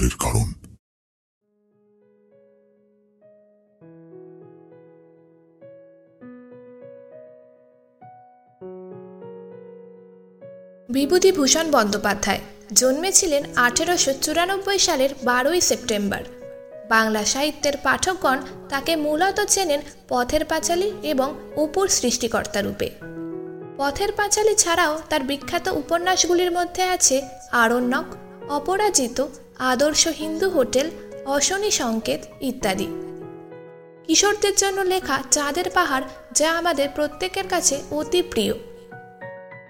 ক্যান্সারের কারণ। বিভূতিভূষণ বন্দ্যোপাধ্যায় জন্মেছিলেন আঠেরোশো চুরানব্বই সালের বারোই সেপ্টেম্বর। বাংলা সাহিত্যের পাঠকগণ তাকে মূলত চেনেন পথের পাঁচালী এবং অপুর সৃষ্টিকর্তা রূপে। পথের পাঁচালী ছাড়াও তার বিখ্যাত উপন্যাসগুলির মধ্যে আছে আরণ্যক, অপরাজিত আদর্শ হিন্দু হোটেল, অশনি সংকেত ইত্যাদি। কিশোরদের জন্য লেখা চাঁদের পাহাড় যা আমাদের প্রত্যেকের কাছে অতি প্রিয়।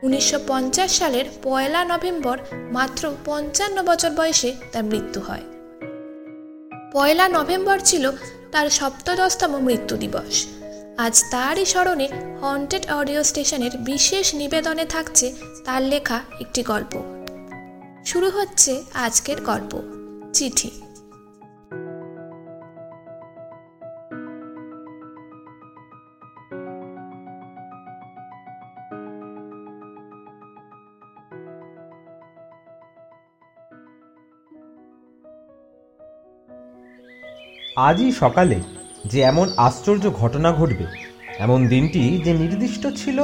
উনিশশো পঞ্চাশ সালের পয়লা নভেম্বর মাত্র পঞ্চান্ন বছর বয়সে তার মৃত্যু হয়। পয়লা নভেম্বর ছিল তার সপ্তদশতম মৃত্যু দিবস। আজ তারই স্মরণে হন্টেড অডিও স্টেশনের বিশেষ নিবেদনে থাকছে তার লেখা একটি গল্প। শুরু হচ্ছে আজকের গল্প, চিঠি। আজই সকালে যে এমন আশ্চর্য ঘটনা ঘটবে, এমন দিনটি যে নির্দিষ্ট ছিল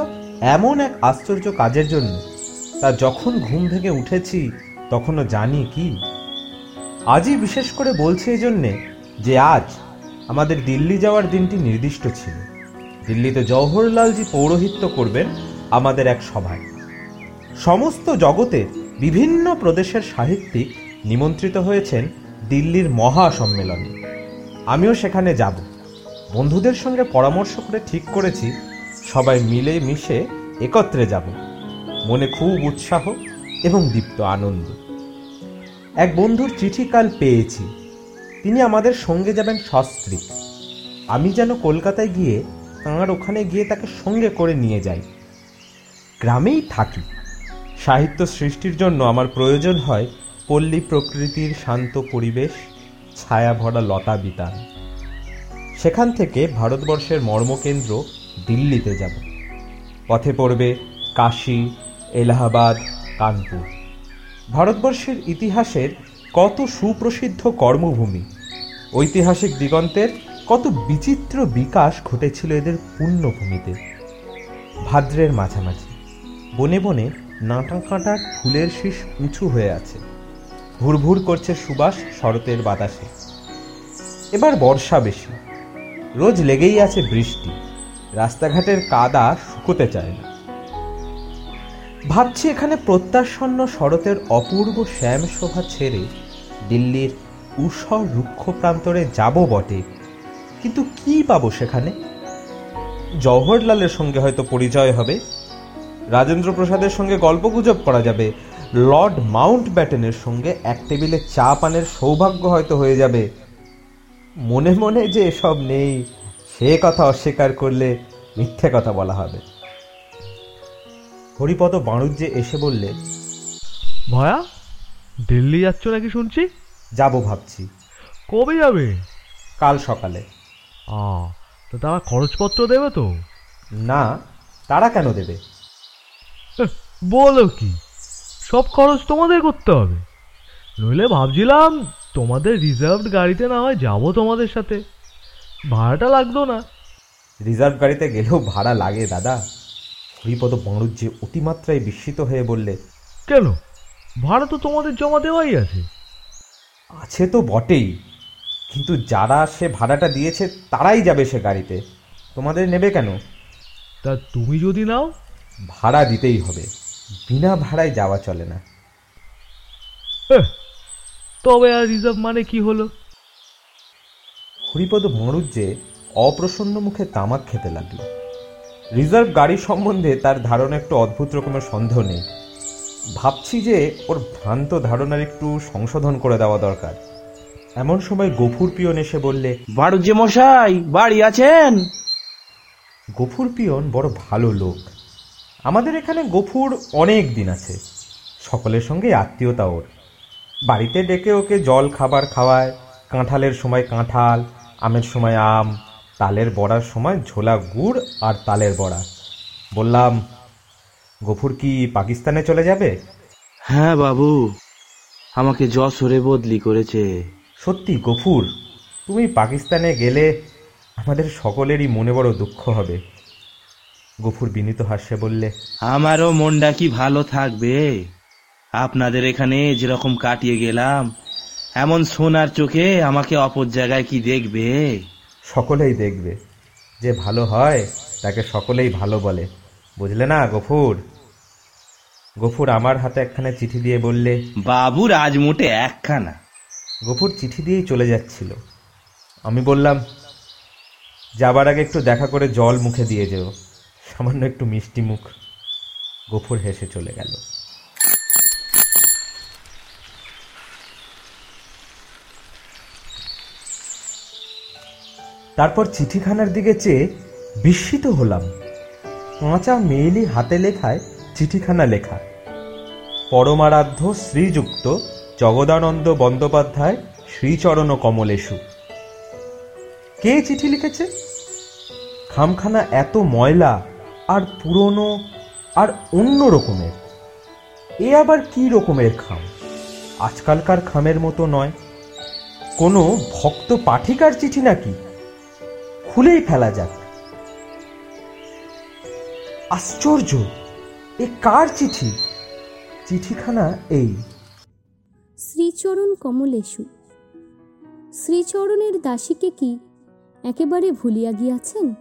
এমন এক আশ্চর্য কাজের জন্য, তা যখন ঘুম থেকে উঠেছি তখনও জানি কি। আজই বিশেষ করে বলছি এই জন্যে যে আজ আমাদের দিল্লি যাওয়ার দিনটি নির্দিষ্ট ছিল। দিল্লিতে জওহরলালজি পৌরোহিত্য করবেন আমাদের এক সভায়। সমস্ত জগতের বিভিন্ন প্রদেশের সাহিত্যিক নিমন্ত্রিত হয়েছেন দিল্লির মহা সম্মেলনে আমিও সেখানে যাব। বন্ধুদের সঙ্গে পরামর্শ করে ঠিক করেছি, সবাই মিলে মিশে একত্রে যাব। মনে খুব উৎসাহ এবং দীপ্ত আনন্দ। এক বন্ধুর চিঠি কাল পেয়েছি। তিনি আমাদের সঙ্গে যাবেন সস্ত্রীক আমি যেন কলকাতায় গিয়ে তাঁর ওখানে গিয়ে তাকে সঙ্গে করে নিয়ে যাই। গ্রামেই থাকি। সাহিত্য সৃষ্টির জন্য আমার প্রয়োজন হয় পল্লী প্রকৃতির শান্ত পরিবেশ ছায়া ভরা লতা বিতান। সেখান থেকে ভারতবর্ষের মর্মকেন্দ্র দিল্লিতে যাব। পথে পড়বে কাশী, এলাহাবাদ কানপুর। ভারতবর্ষের ইতিহাসের কত সুপ্রসিদ্ধ কর্মভূমি, ঐতিহাসিক দিগন্তের কত বিচিত্র বিকাশ ঘটেছিল এদের পুণ্যভূমিতে। ভাদ্রের মাঝামাঝি, বনে বনে নাটা কাঁটার ফুলের শীষ উঁচু হয়ে আছে। ভুরভুর করছে সুবাস শরতের বাতাসে। এবার বর্ষা বেশি, রোজ লেগেই আছে বৃষ্টি, রাস্তাঘাটের কাদা শুকোতে চায় না। ভাবছি এখানে প্রত্যাসন্ন শরতের অপূর্ব শ্যাম শোভা ছেড়ে দিল্লির উষর রুক্ষ প্রান্তরে যাব বটে। কিন্তু কি পাবো সেখানে? জওহরলালের সঙ্গে হয়তো পরিচয় হবে। রাজেন্দ্র প্রসাদের সঙ্গে গল্পগুজব করা যাবে। লর্ড মাউন্ট ব্যাটেনের সঙ্গে এক টেবিলে চা পানের সৌভাগ্য হয়তো হয়ে যাবে। মনে মনে যে এসব নেই, সে কথা অস্বীকার করলে মিথ্যে কথা বলা হবে। হরিপদ বাণুজ্যে এসে বললে ভয়া দিল্লি যাচ্ছ নাকি শুনছি? যাব ভাবছি। কবে যাবে? কাল সকালে। আ তো তারা খরচপত্র দেবে তো? না তারা কেন দেবে? বলো কি সব খরচ তোমাদের করতে হবে। নইলে ভাবছিলাম তোমাদের রিজার্ভড গাড়িতে না হয় যাব তোমাদের সাথে। ভাড়াটা লাগতো না। রিজার্ভ গাড়িতে গেলেও ভাড়া লাগে দাদা। হরিপদ বাণুজ্যে অতিমাত্রায় বিস্মিত হয়ে বললে কেন? ভাড়া তো তোমাদের জমা দেওয়াই আছে। আছে তো বটেই কিন্তু যারা সে ভাড়াটা দিয়েছে তারাই যাবে সে গাড়িতে। তোমাদের নেবে কেন? তা তুমি যদি নাও। ভাড়া দিতেই হবে বিনা ভাড়ায় যাওয়া চলে না। তবে আর রিজার্ভ মানে কি হলো? হরিপদ মরুজ্জে অপ্রসন্ন মুখে তামাক খেতে লাগল। রিজার্ভ গাড়ি সম্বন্ধে তার ধারণা একটু অদ্ভুত রকমের সন্দেহ নেই। ভাবছি যে ওর ভ্রান্ত ধারণার একটু সংশোধন করে দেওয়া দরকার। এমন সময় গফুর পিয়ন এসে বললে বাড়ুজ্যে মশাই বাড়ি আছেন? গফুর পিয়ন বড় ভালো লোক। আমাদের এখানে গফুর অনেক দিন আছে। সকলের সঙ্গে আত্মীয়তা ওর। বাড়িতে ডেকে ওকে জল খাবার খাওয়ায় কাঁঠালের সময় কাঁঠাল আমের সময় আম তালের বড়ার সময় ঝোলা গুড় আর তালের বড়া। বললাম গফুর কি পাকিস্তানে চলে যাবে? হ্যাঁ বাবু আমাকে যশোরে বদলি করেছে। সত্যি গফুর তুমি পাকিস্তানে গেলে আমাদের সকলেরই মনে বড় দুঃখ হবে। গফুর বিনীত হাস্যে বললে আমারও মনটা কি ভালো থাকবে? আপনাদের এখানে যেরকম কাটিয়ে গেলাম এমন সোনার চোখে আমাকে অপর জায়গায় কি দেখবে? সকলেই দেখবে। যে ভালো হয় তাকে সকলেই ভালো বলে। বুঝলে না গফুর? গফুর আমার হাতে একখানে চিঠি দিয়ে বললে বাবুর আজ মোটে একখানা। গফুর চিঠি দিয়েই চলে যাচ্ছিল। আমি বললাম যাবার আগে একটু দেখা করে জল মুখে দিয়ে যেও সামান্য একটু মিষ্টি মুখ। গফুর হেসে চলে গেল। তারপর চিঠিখানার দিকে চেয়ে বিস্মিত হলাম। কাঁচা মেয়েলি হাতে লেখায় চিঠিখানা লেখা। পরমারাধ্য শ্রীযুক্ত জগদানন্দ বন্দ্যোপাধ্যায় শ্রীচরণ কমলেশু। কে চিঠি লিখেছে? খামখানা এত ময়লা, আর পুরনো, আর অন্য রকমের। এ আবার কি রকমের খাম? আজকালকার খামের মতো নয়। কোনো ভক্ত পাঠিকার চিঠি নাকি? খুলেই ফেলা যাক। আশ্চর্য, এ কার চিঠি? চিঠিখানা এই। শ্রীচরণ কমলেশু, শ্রীচরণের দাসীকে কি একেবারে ভুলিয়া গিয়াছেন?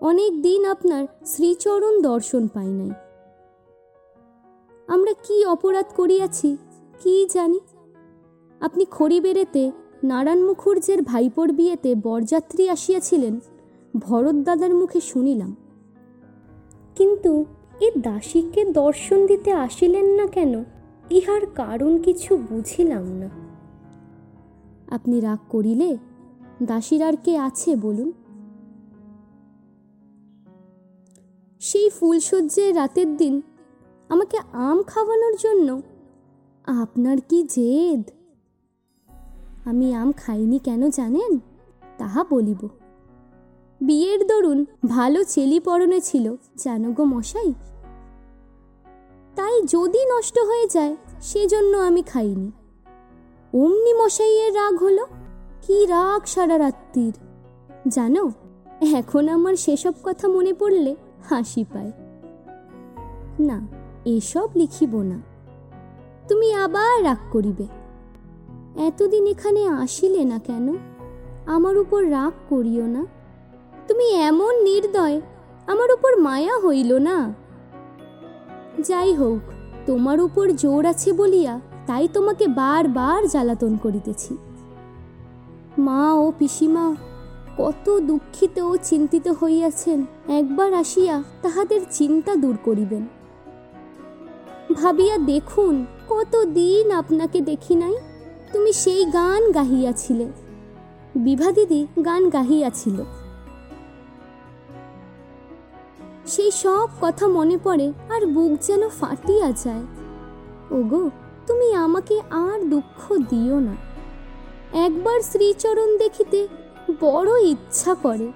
অনেক দিন আপনার শ্রীচরণ দর্শন পাই নাই। আমরা কি অপরাধ করিয়াছি, কি জানি? আপনি খড়িবেড়েতে নারায়ণ মুখুর্জের ভাইপোর বিয়েতে বরযাত্রী আসিয়াছিলেন, ভরত দাদার মুখে শুনিলাম। কিন্তু এ দাসীকে দর্শন দিতে আসিলেন না কেন, ইহার কারণ কিছু বুঝিলাম না। আপনি রাগ করিলে দাসীর আর কে আছে বলুন। সেই ফুলসজ্জের রাতের দিন আমাকে আম খাওয়ানোর জন্য আপনার কি জেদ? আমি আম খাইনি কেন জানেন? তাহা বলিব। বিয়ের দরুন ভালো চেলি পরনে ছিল, জানো গো মশাই? তাই যদি নষ্ট হয়ে যায়, সেজন্য আমি খাইনি। অমনি মশাইয়ের রাগ হলো, কি রাগ সারা রাত্রির। জানো, এখন আমার সেসব কথা মনে পড়লে হাসি পায়। না, এসব লিখিব না। তুমি আবার রাগ করিবে। এতদিন এখানে আসিলে না কেন? আমার উপর রাগ করিও না। তুমি এমন নির্দয়, আমার উপর মায়া হইল না। যাই হোক তোমার উপর জোর আছে বলিয়া তাই তোমাকে বারবার জ্বালাতন করিতেছি। মা ও পিসিমা, কত দুঃখিত ও চিন্তিত হইয়াছেন। একবার আসিয়া তাহাদের চিন্তা দূর করিবেন। ভাবিয়া দেখুন কত দিন আপনাকে দেখি নাই। তুমি সেই গান গাহিয়াছিলে। বিভা দিদি গান গাহিয়াছিল। সেই সব কথা মনে পড়ে আর বুক যেন ফাটিয়া যায়। ওগো, তুমি আমাকে আর দুঃখ দিও না। একবার শ্রীচরণ দেখিতে বড় ইচ্ছা করে।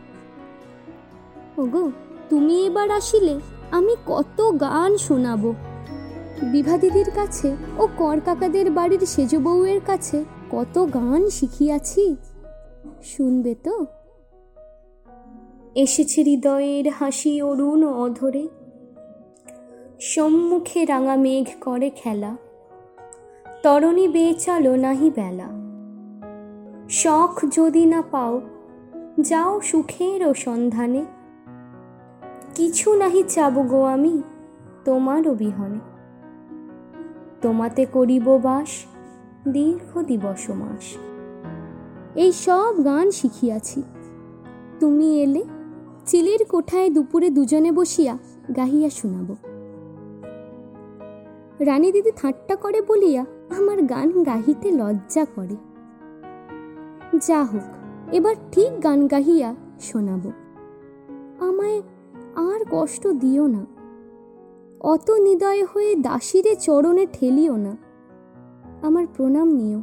ওগো, তুমি এবার আসিলে আমি কত গান শোনাবো। বিভা দিদির কাছে ও কর কাকাদের বাড়ির সেজ বউয়ের কাছে কত গান শিখিয়াছি। শুনবে তো? এসেছে হৃদয়ের হাসি অরুণ অধরে। সম্মুখে রাঙা মেঘ করে খেলা। তরণী বেচালো নাহি বেলা। শখ যদি না পাও, যাও সুখের ও সন্ধানে। কিছু নাহি চাবো গো আমি তোমারও বিহনে তোমাতে করিব বাস, দীর্ঘ দিবস মাস এই সব গান শিখিয়াছি। তুমি এলে চিলের কোঠায় দুপুরে দুজনে বসিয়া গাহিয়া শোনাব। রানী দিদি ঠাট্টা করে বলিয়া আমার গান গাহিতে লজ্জা করে। যা হোক, এবার ঠিক গান গাহিয়া শোনাব। আমায় আর কষ্ট দিও না। অত নিদয় হয়ে দাসীরে চরণে ঠেলিও না। আমার প্রণাম নিও।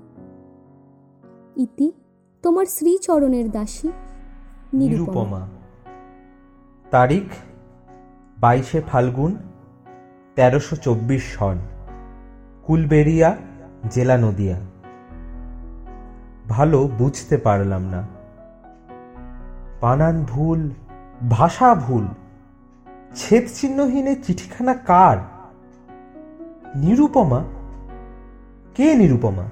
ইতি, তোমার শ্রীচরণের দাসী, নিরুপমা। তারিখ, বাইশে ফাল্গুন, তেরোশো চব্বিশ সন কুলবেরিয়া, জেলা নদিয়া। ভালো বুঝতে পারলাম না। বানান ভুল, ভাষা ভুল ছেদ চিহ্নহীনের চিঠিখানা কার? নিরুপমা? কে নিরুপমা?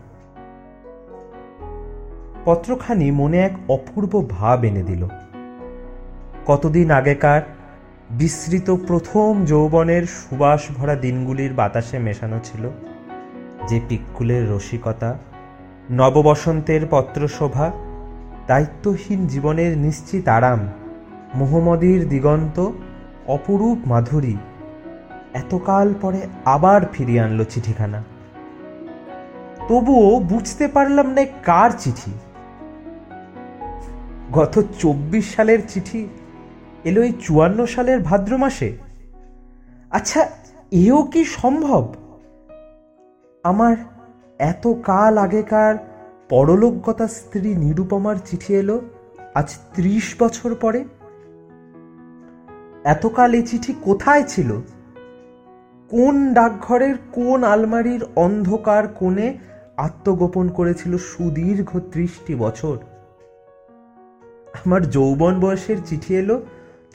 পত্রখানি মনে এক অপূর্ব ভাব এনে দিল। কতদিন আগেকার বিস্মৃত প্রথম যৌবনের সুবাস ভরা দিনগুলির বাতাসে মেশানো ছিল যে পিকুলের রসিকতা, নববসন্তের পত্রশোভা, দায়িত্বহীন জীবনের নিশ্চিত আরাম মোহাম্মদীর দিগন্ত অপরূপ মাধুরী। এতকাল পরে আবার ফিরিয়ে আনলো চিঠিখানা। তবুও বুঝতে পারলাম না কার চিঠি। গত চব্বিশ সালের চিঠি এলো এই চুয়ান্ন সালের ভাদ্র মাসে। আচ্ছা এও কি সম্ভব? আমার এত কাল আগেকার পরলোকগতা স্ত্রী নিরুপমার চিঠি এলো, আজ ত্রিশ বছর পরে। এতকাল এই চিঠি কোথায় ছিল? কোন ডাকঘরের, কোন আলমারির অন্ধকার কোণে আত্মগোপন করেছিল সুদীর্ঘ ত্রিশটি বছর? আমার যৌবন বয়সের চিঠি এলো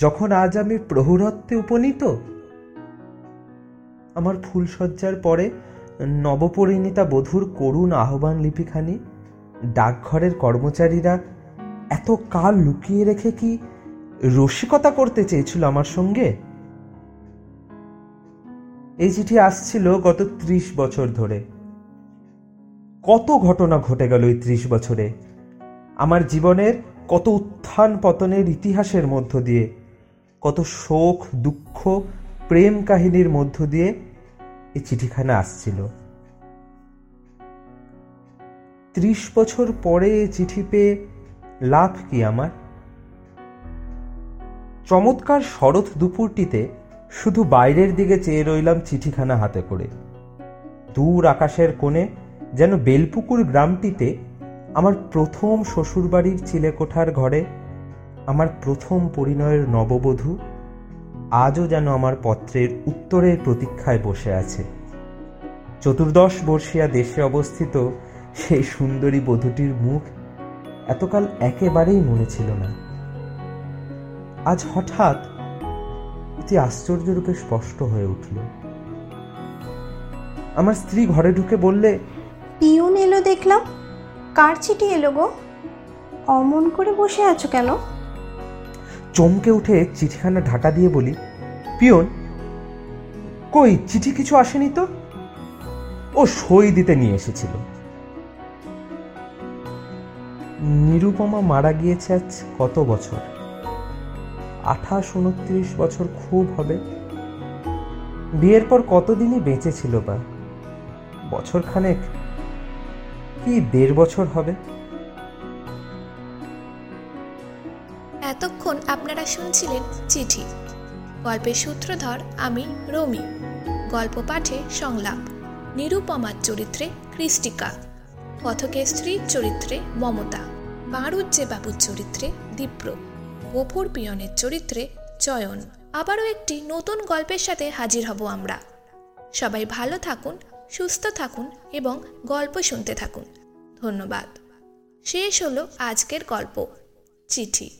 যখন আজ আমি প্রহুরত্বে উপনীত। আমার ফুলসজ্জার পরে নবপরিণীতা বধূর করুণ আহ্বান লিপিখানি, ডাকঘরের কর্মচারীরা এত কাল লুকিয়ে রেখে কি রসিকতা করতে চেয়েছিল আমার সঙ্গে? এই চিঠি আসছিল গত ত্রিশ বছর ধরে। কত ঘটনা ঘটে গেল এই ত্রিশ বছরে? আমার জীবনের কত উত্থান পতনের ইতিহাসের মধ্য দিয়ে, কত শোক, দুঃখ, প্রেম কাহিনীর মধ্য দিয়ে এই চিঠিখানা আসছিল। ত্রিশ বছর পরে চিঠি পেয়ে লাভ কি আমার? চমৎকার শরৎ দুপুরটিতে শুধু বাইরের দিকে চেয়ে রইলাম চিঠিখানা হাতে করে। দূর আকাশের কোণে যেন বেলপুকুর গ্রামটিতে আমার প্রথম শ্বশুরবাড়ির চিলেকোঠার ঘরে আমার প্রথম পরিণয়ের নববধূ আজও যেন আমার পত্রের উত্তরের প্রতীক্ষায় বসে আছে। চতুর্দশ বর্ষিয়া দেশে অবস্থিত সেই সুন্দরী বধূটির মুখ এতকাল একেবারেই মনে ছিল না। আজ হঠাৎ অতি আশ্চর্যরূপে স্পষ্ট হয়ে উঠল। আমার স্ত্রী ঘরে ঢুকে বললে পিউন এলো দেখলাম। কার চিঠি এলো গো? অমন করে বসে আছো কেন? চমকে উঠে চিঠিখানা ঢাকা দিয়ে বলি পিয়ন কই চিঠি কিছু আসেনি তো? ও সই দিতে নিয়ে এসেছিল। নিরুপমা মারা গিয়েছে আজ কত বছর? আঠাশ, উনত্রিশ বছর খুব হবে। বিয়ের পর কতদিনই বেঁচে ছিল বা? বছর খানেক কি দেড় বছর হবে? এতক্ষণ আপনারা শুনছিলেন চিঠি। গল্পের সূত্রধর আমি, রমি। গল্প পাঠে সংলাপ। নিরুপমার চরিত্রে কৃষ্টিকা। পথকের স্ত্রীর চরিত্রে মমতা। বাঁড়ুজ্জে বাবুর চরিত্রে দীপ্র। গফুর পিয়নের চরিত্রে চয়ন। আবারও একটি নতুন গল্পের সাথে হাজির হব আমরা। সবাই ভালো থাকুন, সুস্থ থাকুন এবং গল্প শুনতে থাকুন। ধন্যবাদ। শেষ হলো আজকের গল্প, চিঠি।